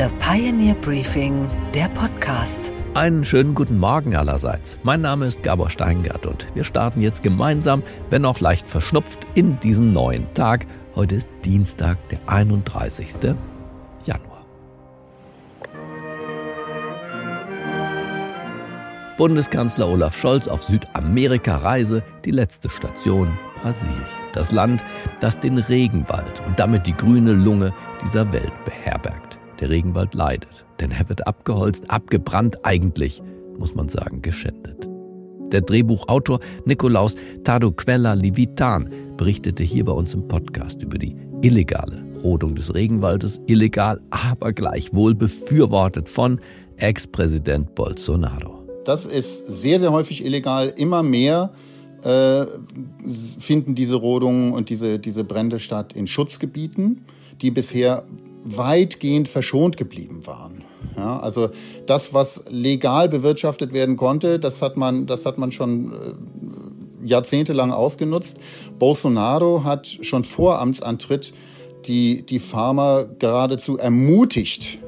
The Pioneer Briefing, der Podcast. Einen schönen guten Morgen allerseits. Mein Name ist Gabor Steingart und wir starten jetzt gemeinsam, wenn auch leicht verschnupft, in diesen neuen Tag. Heute ist Dienstag, der 31. Januar. Bundeskanzler Olaf Scholz auf Südamerika-Reise, die letzte Station Brasilien. Das Land, das den Regenwald und damit die grüne Lunge dieser Welt beherbergt. Der Regenwald leidet, denn er wird abgeholzt, abgebrannt, eigentlich, muss man sagen, geschändet. Der Drehbuchautor Nikolaus Tadoquella Livitan berichtete hier bei uns im Podcast über die illegale Rodung des Regenwaldes, illegal, aber gleichwohl befürwortet von Ex-Präsident Bolsonaro. Das ist sehr, sehr häufig illegal, immer mehr äh, finden diese Rodungen und diese, diese Brände statt in Schutzgebieten, die bisher weitgehend verschont geblieben waren. Ja, also das, was legal bewirtschaftet werden konnte, das hat man, das hat man schon äh, jahrzehntelang ausgenutzt. Bolsonaro hat schon vor Amtsantritt die, die Farmer geradezu ermutigt,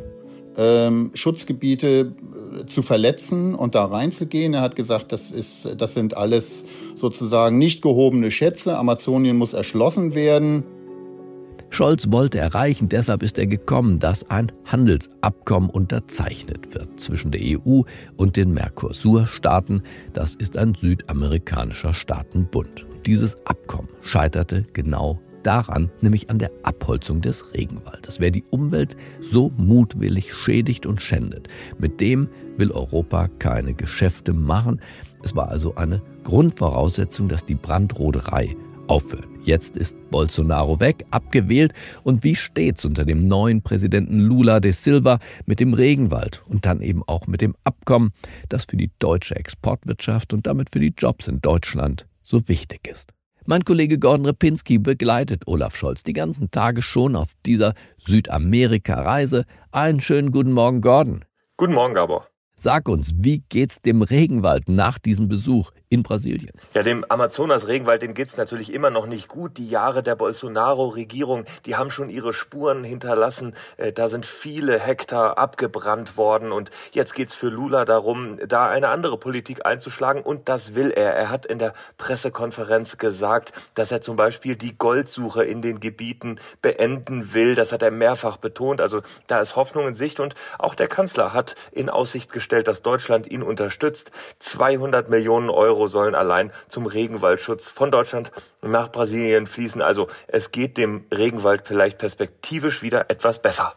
ähm, Schutzgebiete äh, zu verletzen und da reinzugehen. Er hat gesagt, das, ist, das sind alles sozusagen nicht gehobene Schätze. Amazonien muss erschlossen werden. Scholz wollte erreichen, deshalb ist er gekommen, dass ein Handelsabkommen unterzeichnet wird zwischen der EU und den Mercosur-Staaten. Das ist ein südamerikanischer Staatenbund. Dieses Abkommen scheiterte genau daran, nämlich an der Abholzung des Regenwaldes. Wer die Umwelt so mutwillig schädigt und schändet, mit dem will Europa keine Geschäfte machen. Es war also eine Grundvoraussetzung, dass die Brandroderei aufhört. Jetzt ist Bolsonaro weg, abgewählt und wie steht's unter dem neuen Präsidenten Lula de Silva mit dem Regenwald und dann eben auch mit dem Abkommen, das für die deutsche Exportwirtschaft und damit für die Jobs in Deutschland so wichtig ist. Mein Kollege Gordon Repinski begleitet Olaf Scholz die ganzen Tage schon auf dieser Südamerika-Reise. Einen schönen guten Morgen, Gordon. Guten Morgen, Gabor. Sag uns, wie geht's dem Regenwald nach diesem Besuch in Brasilien? Ja, dem Amazonas-Regenwald, dem geht's natürlich immer noch nicht gut. Die Jahre der Bolsonaro-Regierung, die haben schon ihre Spuren hinterlassen. Äh, da sind viele Hektar abgebrannt worden und jetzt geht's für Lula darum, da eine andere Politik einzuschlagen und das will er. Er hat in der Pressekonferenz gesagt, dass er zum Beispiel die Goldsuche in den Gebieten beenden will. Das hat er mehrfach betont. Also da ist Hoffnung in Sicht und auch der Kanzler hat in Aussicht gestellt, festgestellt, dass Deutschland ihn unterstützt. 200 Millionen Euro sollen allein zum Regenwaldschutz von Deutschland nach Brasilien fließen. Also es geht dem Regenwald vielleicht perspektivisch wieder etwas besser.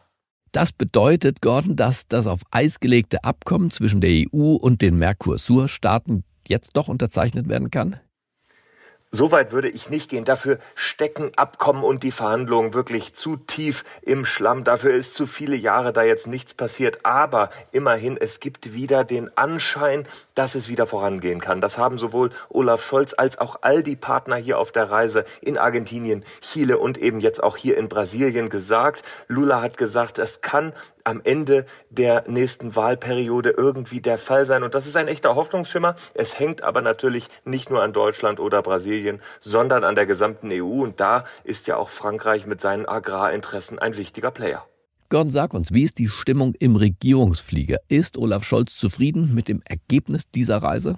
Das bedeutet, Gordon, dass das auf Eis gelegte Abkommen zwischen der EU und den Mercosur-Staaten jetzt doch unterzeichnet werden kann? So weit würde ich nicht gehen. Dafür stecken Abkommen und die Verhandlungen wirklich zu tief im Schlamm. Dafür ist zu viele Jahre da jetzt nichts passiert. Aber immerhin, es gibt wieder den Anschein, dass es wieder vorangehen kann. Das haben sowohl Olaf Scholz als auch all die Partner hier auf der Reise in Argentinien, Chile und eben jetzt auch hier in Brasilien gesagt. Lula hat gesagt, es kann am Ende der nächsten Wahlperiode irgendwie der Fall sein. Und das ist ein echter Hoffnungsschimmer. Es hängt aber natürlich nicht nur an Deutschland oder Brasilien, sondern an der gesamten EU. Und da ist ja auch Frankreich mit seinen Agrarinteressen ein wichtiger Player. Gordon, sag uns, wie ist die Stimmung im Regierungsflieger? Ist Olaf Scholz zufrieden mit dem Ergebnis dieser Reise?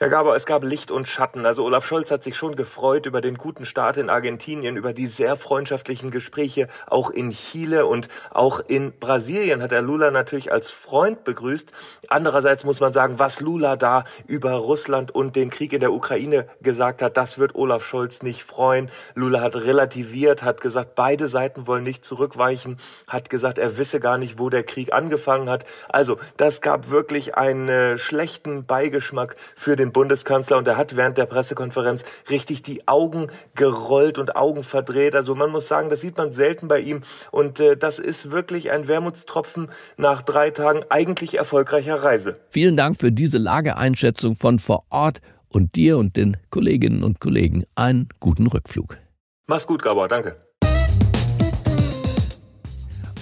Ja, Gabor, es gab Licht und Schatten. Also Olaf Scholz hat sich schon gefreut über den guten Start in Argentinien, über die sehr freundschaftlichen Gespräche auch in Chile und auch in Brasilien hat er Lula natürlich als Freund begrüßt. Andererseits muss man sagen, was Lula da über Russland und den Krieg in der Ukraine gesagt hat, das wird Olaf Scholz nicht freuen. Lula hat relativiert, hat gesagt, beide Seiten wollen nicht zurückweichen, hat gesagt, er wisse gar nicht, wo der Krieg angefangen hat. Also, das gab wirklich einen schlechten Beigeschmack für den den Bundeskanzler und er hat während der Pressekonferenz richtig die Augen gerollt und Augen verdreht. Also man muss sagen, das sieht man selten bei ihm und äh, das ist wirklich ein Wermutstropfen nach drei Tagen eigentlich erfolgreicher Reise. Vielen Dank für diese Lageeinschätzung von vor Ort und dir und den Kolleginnen und Kollegen einen guten Rückflug. Mach's gut, Gabor, danke.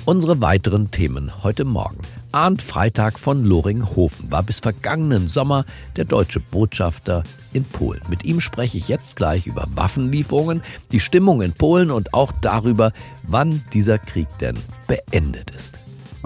Unsere weiteren Themen heute Morgen. Arndt Freitag von Loringhofen war bis vergangenen Sommer der deutsche Botschafter in Polen. Mit ihm spreche ich jetzt gleich über Waffenlieferungen, die Stimmung in Polen und auch darüber, wann dieser Krieg denn beendet ist.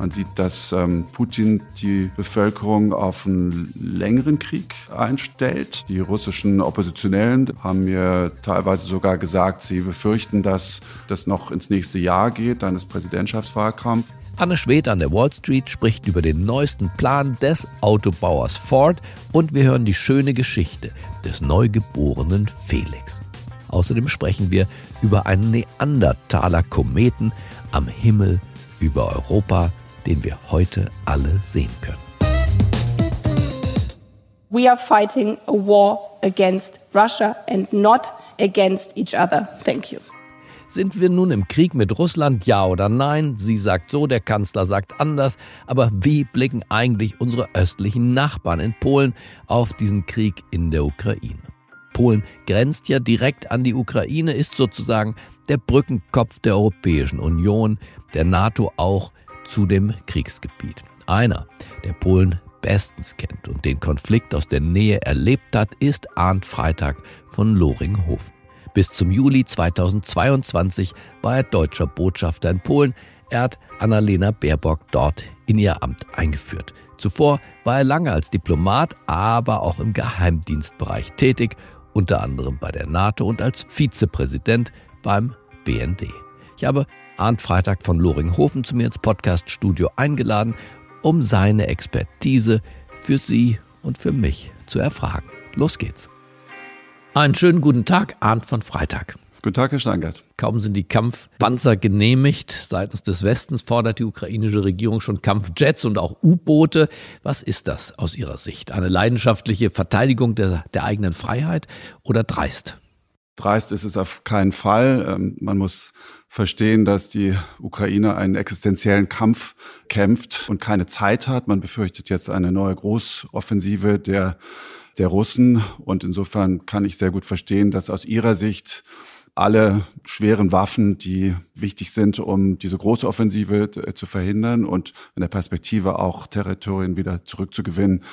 Man sieht, dass ähm, Putin die Bevölkerung auf einen längeren Krieg einstellt. Die russischen Oppositionellen haben mir teilweise sogar gesagt, sie befürchten, dass das noch ins nächste Jahr geht, dann ist Präsidentschaftswahlkampf. Anne Schwed an der Wall Street spricht über den neuesten Plan des Autobauers Ford und wir hören die schöne Geschichte des neugeborenen Felix. Außerdem sprechen wir über einen Neandertaler Kometen am Himmel über Europa, den wir heute alle sehen können. We are fighting a war against Russia and not against each other. Thank you. Sind wir nun im Krieg mit Russland, ja oder nein? Sie sagt so, der Kanzler sagt anders. Aber wie blicken eigentlich unsere östlichen Nachbarn in Polen auf diesen Krieg in der Ukraine? Polen grenzt ja direkt an die Ukraine, ist sozusagen der Brückenkopf der Europäischen Union, der NATO auch zu dem Kriegsgebiet. Einer, der Polen bestens kennt und den Konflikt aus der Nähe erlebt hat, ist Arndt Freitag von Loringhofen. Bis zum Juli 2022 war er deutscher Botschafter in Polen. Er hat Annalena Baerbock dort in ihr Amt eingeführt. Zuvor war er lange als Diplomat, aber auch im Geheimdienstbereich tätig, unter anderem bei der NATO und als Vizepräsident beim BND. Ich habe Arndt Freitag von Loringhofen zu mir ins Podcaststudio eingeladen, um seine Expertise für Sie und für mich zu erfragen. Los geht's. Einen schönen guten Tag, Arndt von Freitag. Guten Tag, Herr Steingart. Kaum sind die Kampfpanzer genehmigt, seitens des Westens fordert die ukrainische Regierung schon Kampfjets und auch U-Boote. Was ist das aus Ihrer Sicht? Eine leidenschaftliche Verteidigung der, der eigenen Freiheit oder dreist? Dreist ist es auf keinen Fall. Ähm, man muss verstehen, dass die Ukraine einen existenziellen Kampf kämpft und keine Zeit hat. Man befürchtet jetzt eine neue Großoffensive der der Russen. Und insofern kann ich sehr gut verstehen, dass aus ihrer Sicht alle schweren Waffen, die wichtig sind, um diese große Offensive äh, zu verhindern und in der Perspektive auch Territorien wieder zurückzugewinnen,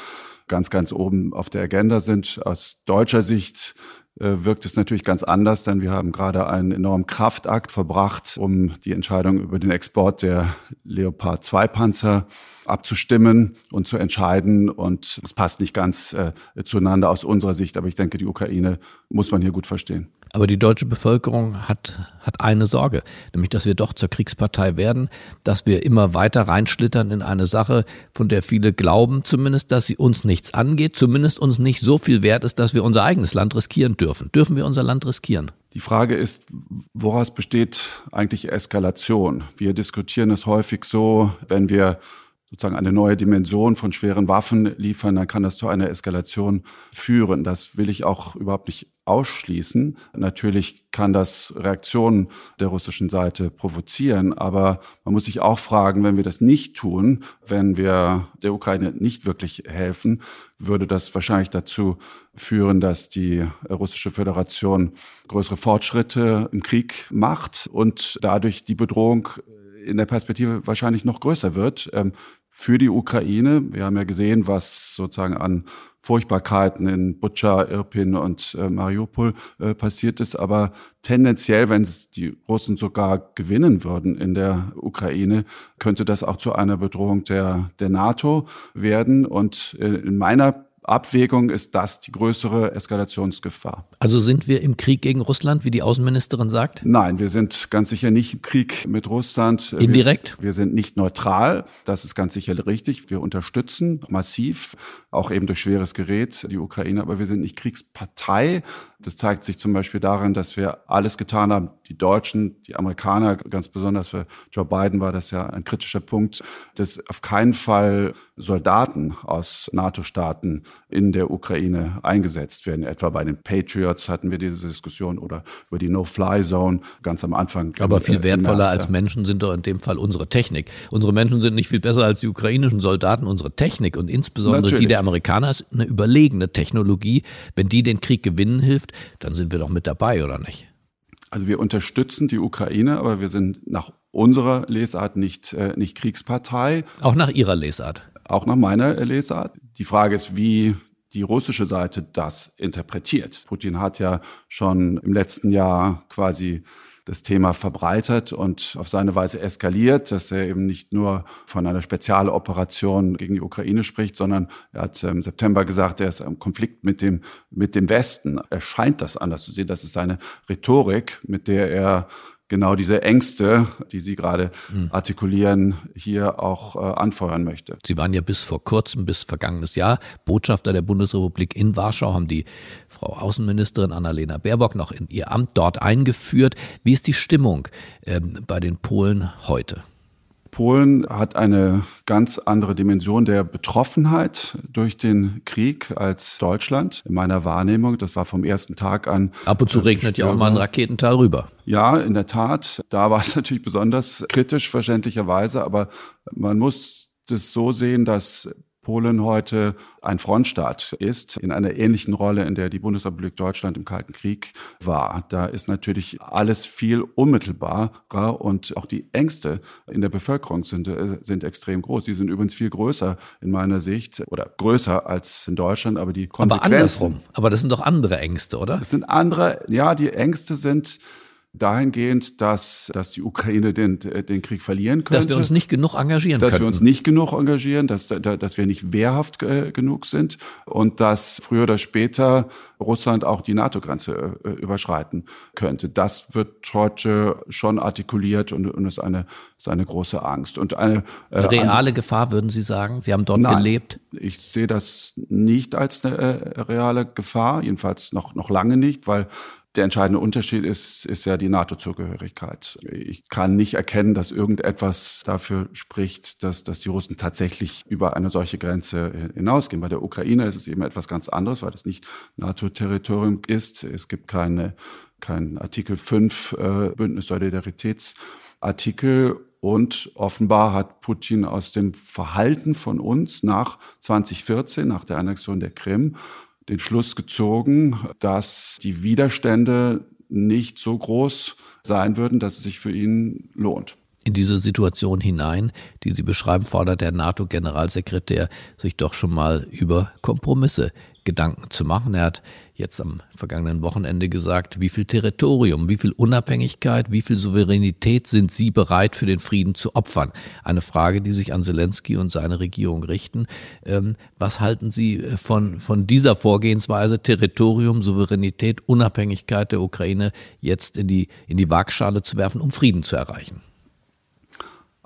ganz, ganz oben auf der Agenda sind. Aus deutscher Sicht wirkt es natürlich ganz anders, denn wir haben gerade einen enormen Kraftakt verbracht, um die Entscheidung über den Export der Leopard 2 Panzer abzustimmen und zu entscheiden. Und es passt nicht ganz äh, zueinander aus unserer Sicht, aber ich denke, die Ukraine muss man hier gut verstehen. Aber die deutsche Bevölkerung hat, hat eine Sorge, nämlich, dass wir doch zur Kriegspartei werden, dass wir immer weiter reinschlittern in eine Sache, von der viele glauben zumindest, dass sie uns nichts angeht, zumindest uns nicht so viel wert ist, dass wir unser eigenes Land riskieren dürfen. Dürfen wir unser Land riskieren? Die Frage ist, woraus besteht eigentlich Eskalation? Wir diskutieren es häufig so, wenn wir sozusagen eine neue Dimension von schweren Waffen liefern, dann kann das zu einer Eskalation führen. Das will ich auch überhaupt nicht ausschließen. Natürlich kann das Reaktionen der russischen Seite provozieren, aber man muss sich auch fragen, wenn wir das nicht tun, wenn wir der Ukraine nicht wirklich helfen, würde das wahrscheinlich dazu führen, dass die russische Föderation größere Fortschritte im Krieg macht und dadurch die Bedrohung in der Perspektive wahrscheinlich noch größer wird. Ähm, für die Ukraine. Wir haben ja gesehen, was sozusagen an Furchtbarkeiten in Butscha, Irpin und äh, Mariupol äh, passiert ist. Aber tendenziell, wenn die Russen sogar gewinnen würden in der Ukraine, könnte das auch zu einer Bedrohung der, der NATO werden. Und äh, in meiner Abwägung ist das die größere Eskalationsgefahr. Also sind wir im Krieg gegen Russland, wie die Außenministerin sagt? Nein, wir sind ganz sicher nicht im Krieg mit Russland. Indirekt? Wir, wir sind nicht neutral. Das ist ganz sicher richtig. Wir unterstützen massiv, auch eben durch schweres Gerät, die Ukraine. Aber wir sind nicht Kriegspartei. Das zeigt sich zum Beispiel darin, dass wir alles getan haben. Die Deutschen, die Amerikaner, ganz besonders für Joe Biden war das ja ein kritischer Punkt, dass auf keinen Fall Soldaten aus NATO-Staaten in der Ukraine eingesetzt werden. Etwa bei den Patriots hatten wir diese Diskussion oder über die No-Fly-Zone ganz am Anfang. Aber viel wertvoller März, als Menschen sind doch in dem Fall unsere Technik. Unsere Menschen sind nicht viel besser als die ukrainischen Soldaten. Unsere Technik und insbesondere Natürlich. die der Amerikaner ist eine überlegene Technologie. Wenn die den Krieg gewinnen hilft, dann sind wir doch mit dabei, oder nicht? Also wir unterstützen die Ukraine, aber wir sind nach unserer Lesart nicht, äh, nicht Kriegspartei. Auch nach Ihrer Lesart auch nach meiner Lesart. Die Frage ist, wie die russische Seite das interpretiert. Putin hat ja schon im letzten Jahr quasi das Thema verbreitert und auf seine Weise eskaliert, dass er eben nicht nur von einer Spezialoperation gegen die Ukraine spricht, sondern er hat im September gesagt, er ist im Konflikt mit dem, mit dem Westen. Er scheint das anders zu sehen. Das ist seine Rhetorik, mit der er genau diese Ängste, die Sie gerade mhm. artikulieren, hier auch äh, anfeuern möchte. Sie waren ja bis vor kurzem, bis vergangenes Jahr Botschafter der Bundesrepublik in Warschau, haben die Frau Außenministerin Annalena Baerbock noch in ihr Amt dort eingeführt. Wie ist die Stimmung ähm, bei den Polen heute? Polen hat eine ganz andere Dimension der Betroffenheit durch den Krieg als Deutschland. In meiner Wahrnehmung, das war vom ersten Tag an. Ab und zu regnet ja auch mal ein Raketenteil rüber. Ja, in der Tat. Da war es natürlich besonders kritisch, verständlicherweise. Aber man muss das so sehen, dass Polen heute ein Frontstaat ist, in einer ähnlichen Rolle, in der die Bundesrepublik Deutschland im Kalten Krieg war. Da ist natürlich alles viel unmittelbarer und auch die Ängste in der Bevölkerung sind, äh, sind extrem groß. Sie sind übrigens viel größer in meiner Sicht oder größer als in Deutschland, aber die Konsequenzen. Aber andersrum. Aber das sind doch andere Ängste, oder? Das sind andere, ja, die Ängste sind, dahingehend, dass, dass die Ukraine den, den Krieg verlieren könnte. Dass wir uns nicht genug engagieren Dass könnten. wir uns nicht genug engagieren, dass, dass wir nicht wehrhaft äh, genug sind und dass früher oder später Russland auch die NATO-Grenze äh, überschreiten könnte. Das wird heute schon artikuliert und, und ist, eine, ist eine große Angst. Und eine äh, reale Gefahr, würden Sie sagen? Sie haben dort nein, gelebt? Ich sehe das nicht als eine äh, reale Gefahr, jedenfalls noch, noch lange nicht, weil der entscheidende Unterschied ist, ist ja die NATO-Zugehörigkeit. Ich kann nicht erkennen, dass irgendetwas dafür spricht, dass, dass die Russen tatsächlich über eine solche Grenze hinausgehen. Bei der Ukraine ist es eben etwas ganz anderes, weil es nicht NATO-Territorium ist. Es gibt keine, kein Artikel 5 äh, Bündnis Solidaritätsartikel und offenbar hat Putin aus dem Verhalten von uns nach 2014, nach der Annexion der Krim, den Schluss gezogen, dass die Widerstände nicht so groß sein würden, dass es sich für ihn lohnt. In diese Situation hinein, die Sie beschreiben, fordert der NATO-Generalsekretär sich doch schon mal über Kompromisse Gedanken zu machen. Er hat jetzt am vergangenen Wochenende gesagt, wie viel Territorium, wie viel Unabhängigkeit, wie viel Souveränität sind Sie bereit für den Frieden zu opfern? Eine Frage, die sich an Zelensky und seine Regierung richten. Ähm, was halten Sie äh, von, von dieser Vorgehensweise, Territorium, Souveränität, Unabhängigkeit der Ukraine jetzt in die, in die Waagschale zu werfen, um Frieden zu erreichen?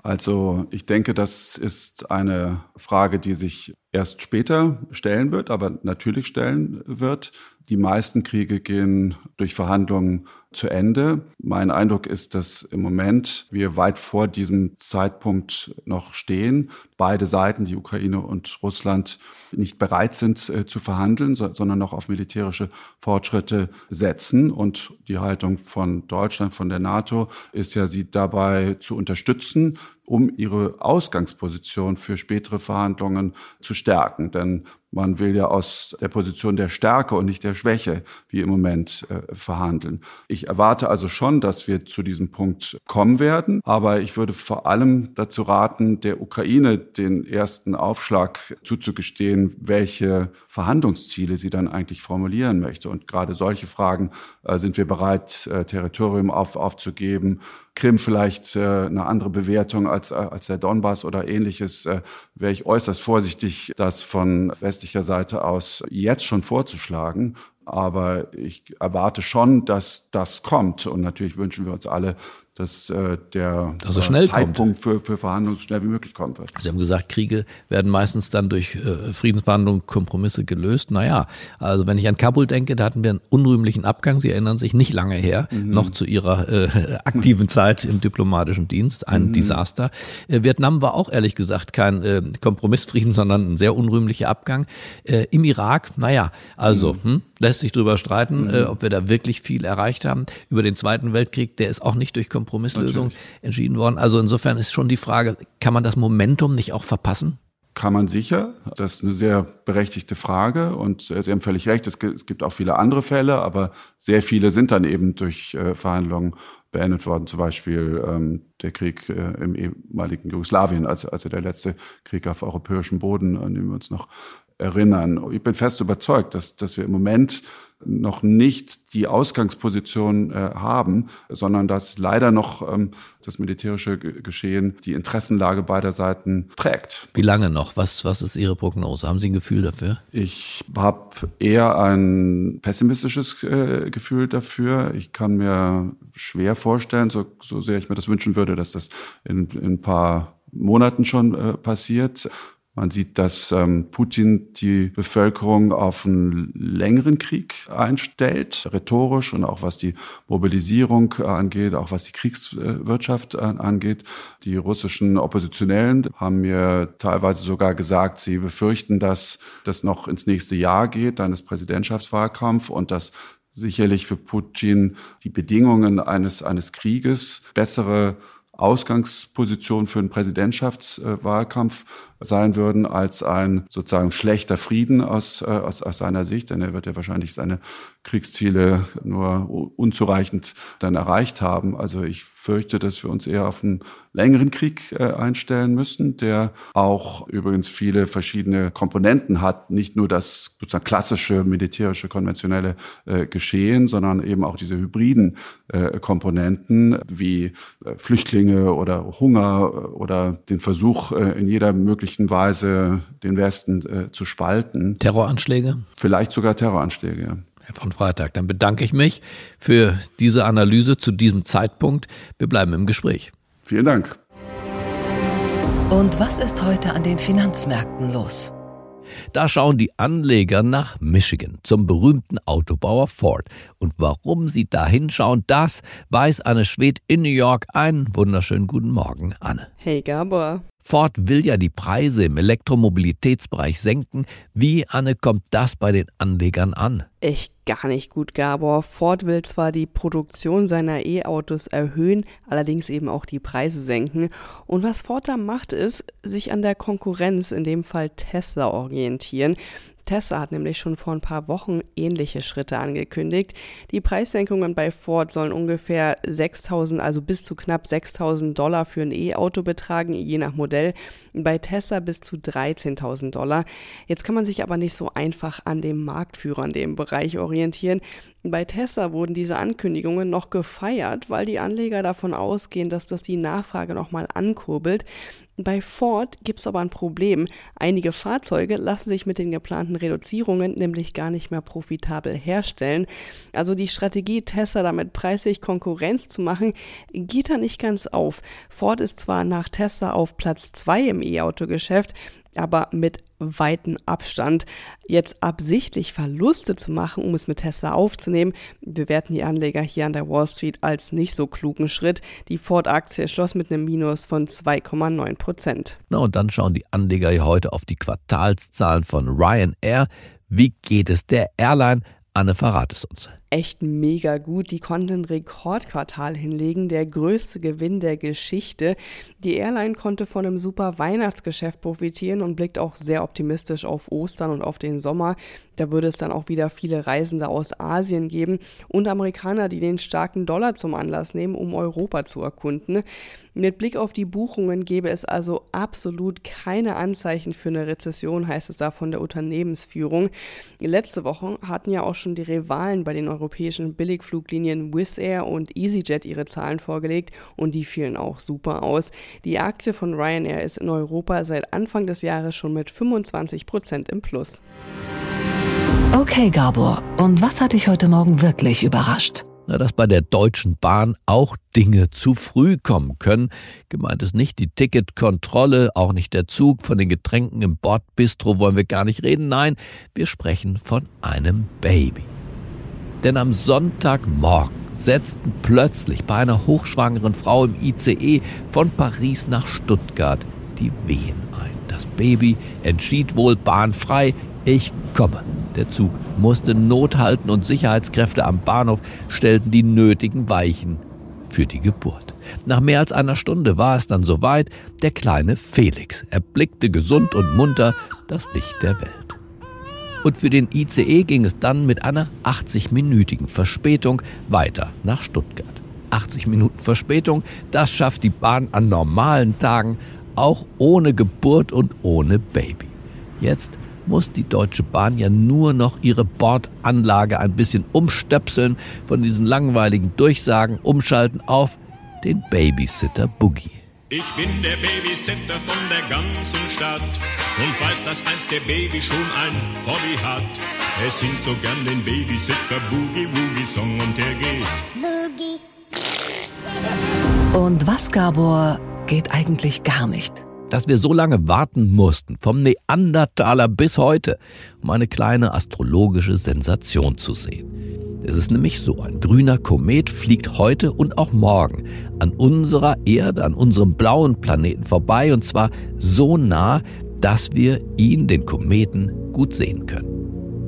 Also ich denke, das ist eine Frage, die sich erst später stellen wird, aber natürlich stellen wird. Die meisten Kriege gehen durch Verhandlungen zu Ende. Mein Eindruck ist, dass im Moment wir weit vor diesem Zeitpunkt noch stehen. Beide Seiten, die Ukraine und Russland, nicht bereit sind äh, zu verhandeln, so, sondern noch auf militärische Fortschritte setzen. Und die Haltung von Deutschland, von der NATO, ist ja, sie dabei zu unterstützen, um ihre Ausgangsposition für spätere Verhandlungen zu stärken. Denn man will ja aus der Position der Stärke und nicht der Schwäche, wie im Moment, äh, verhandeln. Ich erwarte also schon, dass wir zu diesem Punkt kommen werden. Aber ich würde vor allem dazu raten, der Ukraine den ersten Aufschlag zuzugestehen, welche Verhandlungsziele sie dann eigentlich formulieren möchte. Und gerade solche Fragen äh, sind wir bereit, äh, Territorium auf, aufzugeben, Krim vielleicht äh, eine andere Bewertung als, äh, als der Donbass oder ähnliches, äh, wäre ich äußerst vorsichtig, das von westlicher Seite aus jetzt schon vorzuschlagen. Aber ich erwarte schon, dass das kommt. Und natürlich wünschen wir uns alle, dass äh, der also schnell Zeitpunkt für, für Verhandlungen so schnell wie möglich kommen wird. Sie haben gesagt, Kriege werden meistens dann durch äh, Friedensverhandlungen, Kompromisse gelöst. Naja, also wenn ich an Kabul denke, da hatten wir einen unrühmlichen Abgang. Sie erinnern sich nicht lange her, mhm. noch zu Ihrer äh, aktiven Zeit im diplomatischen Dienst, ein mhm. Desaster. Äh, Vietnam war auch ehrlich gesagt kein äh, Kompromissfrieden, sondern ein sehr unrühmlicher Abgang. Äh, Im Irak, naja, also mhm. hm, lässt sich drüber streiten, äh, ob wir da wirklich viel erreicht haben. Über den Zweiten Weltkrieg, der ist auch nicht durch Kompromisse Kompromisslösung Natürlich. entschieden worden. Also insofern ist schon die Frage, kann man das Momentum nicht auch verpassen? Kann man sicher. Das ist eine sehr berechtigte Frage und Sie haben völlig recht. Es gibt auch viele andere Fälle, aber sehr viele sind dann eben durch äh, Verhandlungen beendet worden. Zum Beispiel ähm, der Krieg äh, im ehemaligen Jugoslawien, also, also der letzte Krieg auf europäischem Boden, an den wir uns noch erinnern. Ich bin fest überzeugt, dass, dass wir im Moment noch nicht die Ausgangsposition äh, haben, sondern dass leider noch ähm, das militärische Geschehen die Interessenlage beider Seiten prägt. Wie lange noch? Was, was ist Ihre Prognose? Haben Sie ein Gefühl dafür? Ich habe eher ein pessimistisches äh, Gefühl dafür. Ich kann mir schwer vorstellen, so, so sehr ich mir das wünschen würde, dass das in, in ein paar Monaten schon äh, passiert. Man sieht, dass ähm, Putin die Bevölkerung auf einen längeren Krieg einstellt, rhetorisch und auch was die Mobilisierung äh, angeht, auch was die Kriegswirtschaft äh, angeht. Die russischen Oppositionellen haben mir teilweise sogar gesagt, sie befürchten, dass das noch ins nächste Jahr geht, dann ist Präsidentschaftswahlkampf und dass sicherlich für Putin die Bedingungen eines, eines Krieges bessere Ausgangsposition für einen Präsidentschaftswahlkampf sein würden als ein sozusagen schlechter Frieden aus, äh, aus, aus seiner Sicht, denn er wird ja wahrscheinlich seine Kriegsziele nur unzureichend dann erreicht haben. Also ich fürchte, dass wir uns eher auf einen längeren Krieg äh, einstellen müssen, der auch übrigens viele verschiedene Komponenten hat. Nicht nur das sozusagen klassische militärische, konventionelle äh, Geschehen, sondern eben auch diese hybriden äh, Komponenten wie äh, Flüchtlinge oder Hunger oder den Versuch, äh, in jeder möglichen Weise den Westen zu spalten. Terroranschläge? Vielleicht sogar Terroranschläge, ja. Herr von Freitag, dann bedanke ich mich für diese Analyse zu diesem Zeitpunkt. Wir bleiben im Gespräch. Vielen Dank. Und was ist heute an den Finanzmärkten los? Da schauen die Anleger nach Michigan zum berühmten Autobauer Ford. Und warum sie da hinschauen, das weiß Anne Schwed in New York. Einen wunderschönen guten Morgen, Anne. Hey Gabor. Ford will ja die Preise im Elektromobilitätsbereich senken. Wie, Anne, kommt das bei den Anlegern an? Echt gar nicht gut, Gabor. Ford will zwar die Produktion seiner E-Autos erhöhen, allerdings eben auch die Preise senken. Und was Ford da macht, ist, sich an der Konkurrenz, in dem Fall Tesla, orientieren. Tesla hat nämlich schon vor ein paar Wochen ähnliche Schritte angekündigt. Die Preissenkungen bei Ford sollen ungefähr 6.000, also bis zu knapp 6.000 Dollar für ein E-Auto betragen, je nach Modell. Bei Tesla bis zu 13.000 Dollar. Jetzt kann man sich aber nicht so einfach an dem Marktführer in dem Bereich orientieren. Bei Tesla wurden diese Ankündigungen noch gefeiert, weil die Anleger davon ausgehen, dass das die Nachfrage nochmal ankurbelt. Bei Ford gibt es aber ein Problem. Einige Fahrzeuge lassen sich mit den geplanten Reduzierungen nämlich gar nicht mehr profitabel herstellen. Also die Strategie, Tesla damit preislich Konkurrenz zu machen, geht da nicht ganz auf. Ford ist zwar nach Tesla auf Platz 2 im E-Auto-Geschäft, aber mit weiten Abstand. Jetzt absichtlich Verluste zu machen, um es mit Tesla aufzunehmen, bewerten die Anleger hier an der Wall Street als nicht so klugen Schritt. Die Ford-Aktie schloss mit einem Minus von 2,9 Prozent. Na und dann schauen die Anleger hier heute auf die Quartalszahlen von Ryanair. Wie geht es der Airline? Anne, verrat es uns echt mega gut. Die konnten ein Rekordquartal hinlegen, der größte Gewinn der Geschichte. Die Airline konnte von einem super Weihnachtsgeschäft profitieren und blickt auch sehr optimistisch auf Ostern und auf den Sommer. Da würde es dann auch wieder viele Reisende aus Asien geben und Amerikaner, die den starken Dollar zum Anlass nehmen, um Europa zu erkunden. Mit Blick auf die Buchungen gäbe es also absolut keine Anzeichen für eine Rezession, heißt es da von der Unternehmensführung. Letzte Woche hatten ja auch schon die Rivalen bei den Europäern europäischen Billigfluglinien Wizz Air und EasyJet ihre Zahlen vorgelegt und die fielen auch super aus. Die Aktie von Ryanair ist in Europa seit Anfang des Jahres schon mit 25 Prozent im Plus. Okay, Gabor, und was hat dich heute Morgen wirklich überrascht? Na, dass bei der Deutschen Bahn auch Dinge zu früh kommen können. Gemeint ist nicht die Ticketkontrolle, auch nicht der Zug. Von den Getränken im Bordbistro wollen wir gar nicht reden. Nein, wir sprechen von einem Baby. Denn am Sonntagmorgen setzten plötzlich bei einer hochschwangeren Frau im ICE von Paris nach Stuttgart die Wehen ein. Das Baby entschied wohl bahnfrei, ich komme. Der Zug musste Not halten und Sicherheitskräfte am Bahnhof stellten die nötigen Weichen für die Geburt. Nach mehr als einer Stunde war es dann soweit, der kleine Felix erblickte gesund und munter das Licht der Welt. Und für den ICE ging es dann mit einer 80-minütigen Verspätung weiter nach Stuttgart. 80 Minuten Verspätung, das schafft die Bahn an normalen Tagen, auch ohne Geburt und ohne Baby. Jetzt muss die Deutsche Bahn ja nur noch ihre Bordanlage ein bisschen umstöpseln, von diesen langweiligen Durchsagen umschalten auf den Babysitter Boogie. Ich bin der Babysitter von der ganzen Stadt und weiß, dass einst der Baby schon ein Hobby hat. Es singt so gern den Babysitter Boogie Woogie Song und der geht. Boogie. Und was, Gabor, geht eigentlich gar nicht? dass wir so lange warten mussten, vom Neandertaler bis heute, um eine kleine astrologische Sensation zu sehen. Es ist nämlich so, ein grüner Komet fliegt heute und auch morgen an unserer Erde, an unserem blauen Planeten vorbei, und zwar so nah, dass wir ihn, den Kometen, gut sehen können.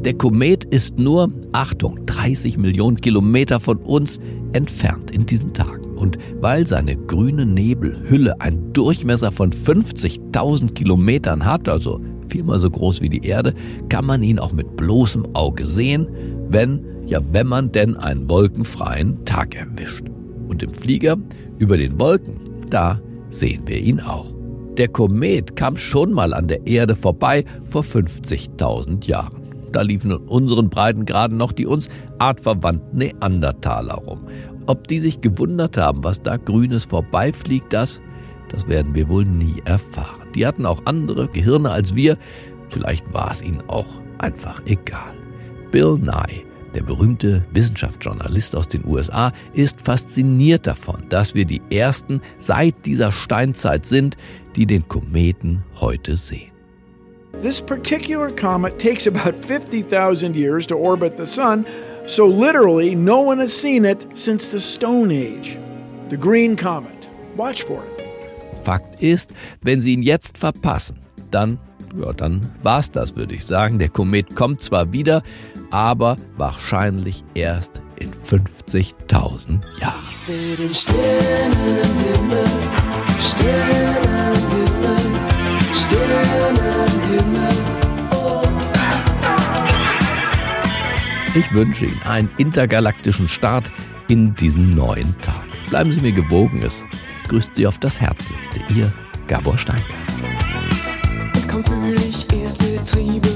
Der Komet ist nur, Achtung, 30 Millionen Kilometer von uns entfernt in diesen Tagen. Und weil seine grüne Nebelhülle einen Durchmesser von 50.000 Kilometern hat, also viermal so groß wie die Erde, kann man ihn auch mit bloßem Auge sehen, wenn, ja, wenn man denn einen wolkenfreien Tag erwischt. Und im Flieger über den Wolken, da sehen wir ihn auch. Der Komet kam schon mal an der Erde vorbei vor 50.000 Jahren. Da liefen in unseren Breitengraden noch die uns artverwandten Neandertaler rum. Ob die sich gewundert haben, was da Grünes vorbeifliegt, das, das werden wir wohl nie erfahren. Die hatten auch andere Gehirne als wir. Vielleicht war es ihnen auch einfach egal. Bill Nye, der berühmte Wissenschaftsjournalist aus den USA, ist fasziniert davon, dass wir die Ersten seit dieser Steinzeit sind, die den Kometen heute sehen. This particular comet takes about 50,000 years to orbit the sun. So literally, no one has seen it since the Stone Age. The Green Comet. Watch for it. Fakt ist, wenn Sie ihn jetzt verpassen, dann, ja, dann war's das, würde ich sagen. Der Komet kommt zwar wieder, aber wahrscheinlich erst in 50.000 Jahren. Ich sehe den Sternenhimmel, Sternenhimmel, Sternenhimmel. Ich wünsche Ihnen einen intergalaktischen Start in diesen neuen Tag. Bleiben Sie mir gewogen, es grüßt Sie auf das Herzlichste. Ihr Gabor Steinberg. Und kaum fühle ich erste Triebe,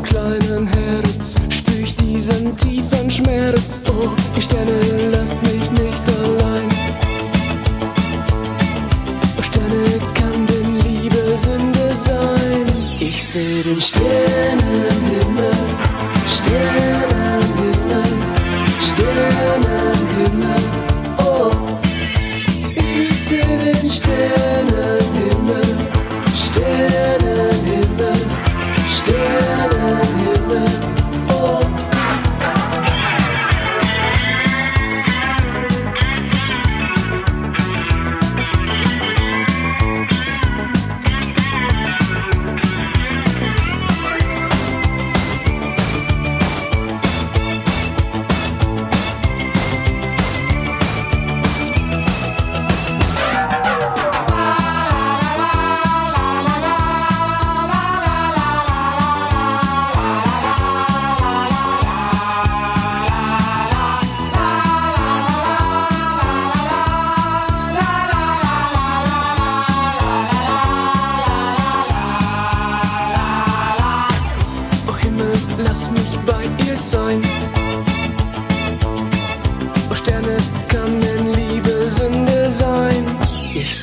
meinem kleinen Herz spür ich diesen tiefen Schmerz. Oh, die Sterne lasst mich nicht allein. Oh, Sterne kann denn Liebe Sünde sein. Ich sehe den Sternenhimmel, Sternenhimmel,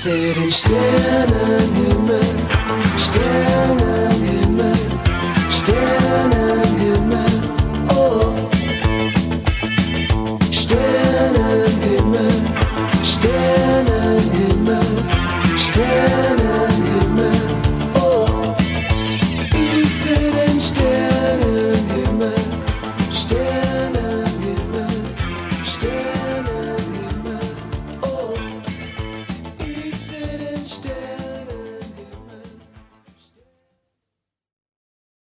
denn Liebe